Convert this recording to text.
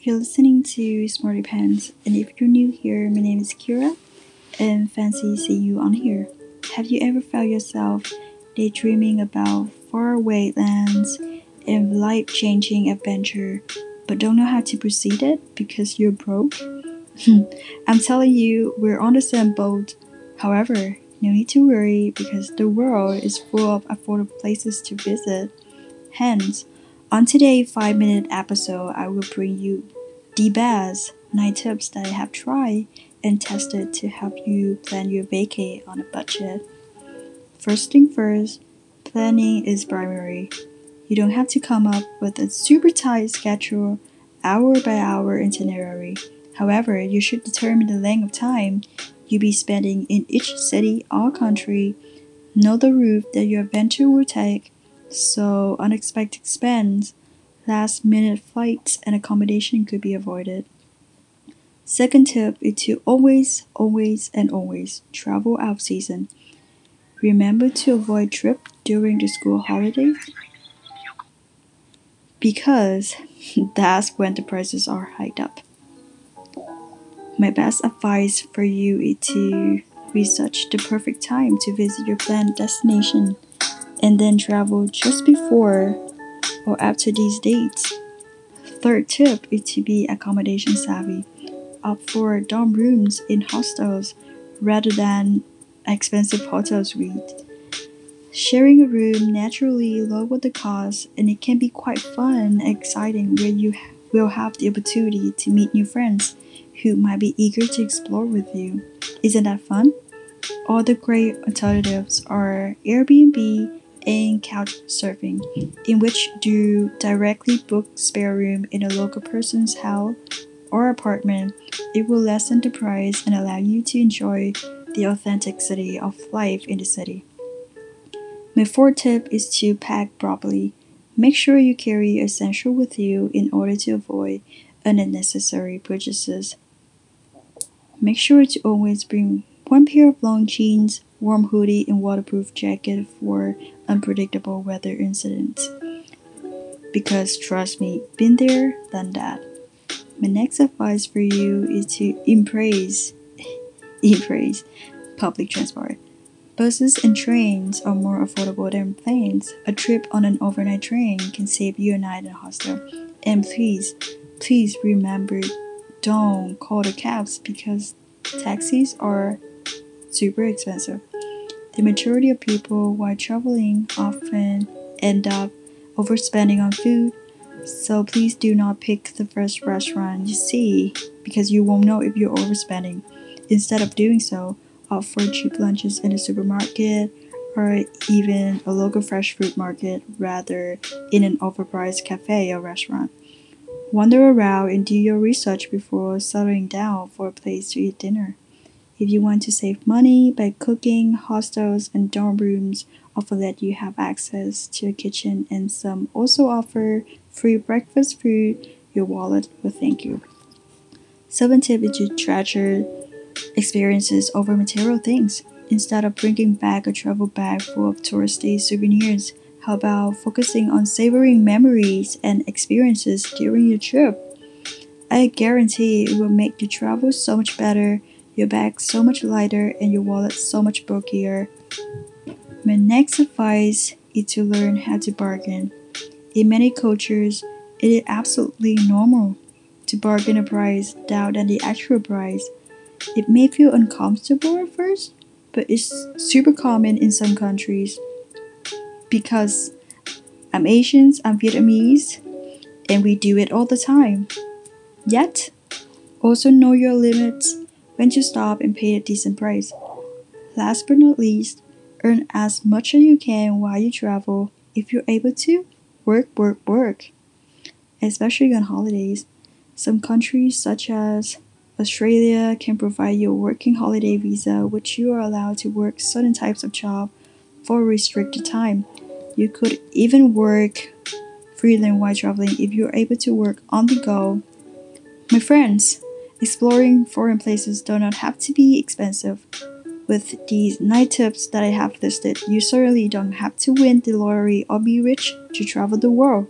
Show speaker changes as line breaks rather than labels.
You're listening to Smarty Pants, and if you're new here, my name is Kira, and fancy seeing you on here. Have you ever found yourself daydreaming about faraway lands and life-changing adventure, but don't know how to proceed it because you're broke? I'm telling you, we're on the same boat. However, no need to worry because the world is full of affordable places to visit. Hence, on today's 5 minute episode, I will bring you the best 9 tips that I have tried and tested to help you plan your vacay on a budget. First thing first, planning is primary. You don't have to come up with a super tight schedule, hour by hour itinerary. However, you should determine the length of time you'll be spending in each city or country, know the route that your adventure will take, so unexpected expense, last minute flights, and accommodation could be avoided. Second tip is to always, always, and always travel out season. Remember to avoid trip during the school holidays because that's when the prices are hiked up. My best advice for you is to research the perfect time to visit your planned destination and then travel just before or after these dates. Third tip is to be accommodation savvy. Opt for dorm rooms in hostels rather than expensive hotel. Sharing a room naturally lowers the cost and it can be quite fun and exciting where you will have the opportunity to meet new friends who might be eager to explore with you. Isn't that fun? All the great alternatives are Airbnb and couch surfing, in which you directly book spare room in a local person's house or apartment. It will lessen the price and allow you to enjoy the authenticity of life in the city. My fourth tip is to pack properly. Make sure you carry essential with you in order to avoid unnecessary purchases. Make sure to always bring one pair of long jeans, warm hoodie, and waterproof jacket for unpredictable weather incidents. Because trust me, been there, done that. My next advice for you is to embrace, embrace public transport. Buses and trains are more affordable than planes. A trip on an overnight train can save you a night in a hostel. And please, please remember don't call the cabs because taxis are super expensive. The majority of people while traveling often end up overspending on food, so please do not pick the first restaurant you see because you won't know if you're overspending. Instead of doing so, opt for cheap lunches in a supermarket or even a local fresh fruit market rather in an overpriced cafe or restaurant. Wander around and do your research before settling down for a place to eat dinner. If you want to save money by cooking, hostels and dorm rooms offer that you have access to a kitchen and some also offer free breakfast food, your wallet will thank you. Seven tip is to treasure experiences over material things. Instead of bringing back a travel bag full of touristy souvenirs, how about focusing on savoring memories and experiences during your trip? I guarantee it will make your travel so much better, your bag so much lighter, and your wallet so much bulkier. My next advice is to learn how to bargain. In many cultures, it is absolutely normal to bargain a price down than the actual price. It may feel uncomfortable at first, but it's super common in some countries because I'm Asians, I'm Vietnamese, and we do it all the time. Yet, also know your limits when to stop and pay a decent price. Last but not least, earn as much as you can while you travel. If you're able to, work, work, work. Especially on holidays. Some countries, such as Australia, can provide you a working holiday visa, which you are allowed to work certain types of job for a restricted time. You could even work freelance while traveling if you're able to work on the go. My friends, exploring foreign places do not have to be expensive. With these 9 tips that I have listed, you certainly don't have to win the lottery or be rich to travel the world.